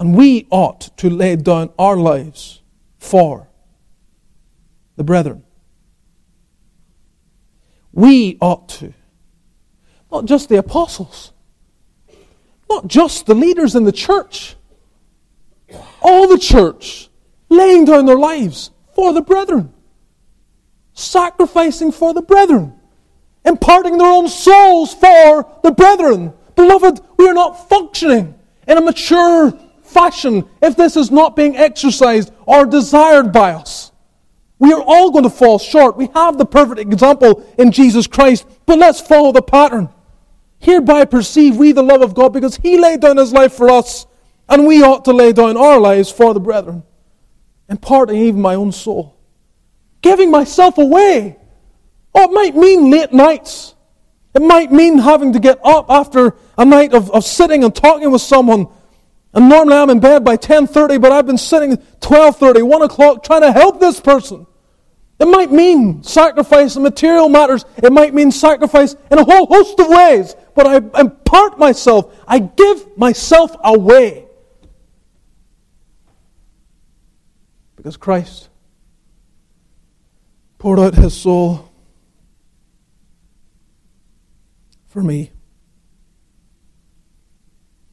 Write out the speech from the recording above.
And we ought to lay down our lives for the brethren. We ought to. Not just the apostles, not just the leaders in the church, all the church laying down their lives for the brethren, sacrificing for the brethren, imparting their own souls for the brethren. Beloved, we are not functioning in a mature fashion if this is not being exercised or desired by us. We are all going to fall short. We have the perfect example in Jesus Christ, but let's follow the pattern. Hereby perceive we the love of God because He laid down His life for us, and we ought to lay down our lives for the brethren, imparting even my own soul, giving myself away. Oh, it might mean late nights. It might mean having to get up after a night of, of sitting and talking with someone. And normally I'm in bed by 10.30, but I've been sitting 12.30, 1 o'clock trying to help this person. It might mean sacrifice in material matters. It might mean sacrifice in a whole host of ways. But I impart myself. I give myself away. Because Christ poured out his soul for me.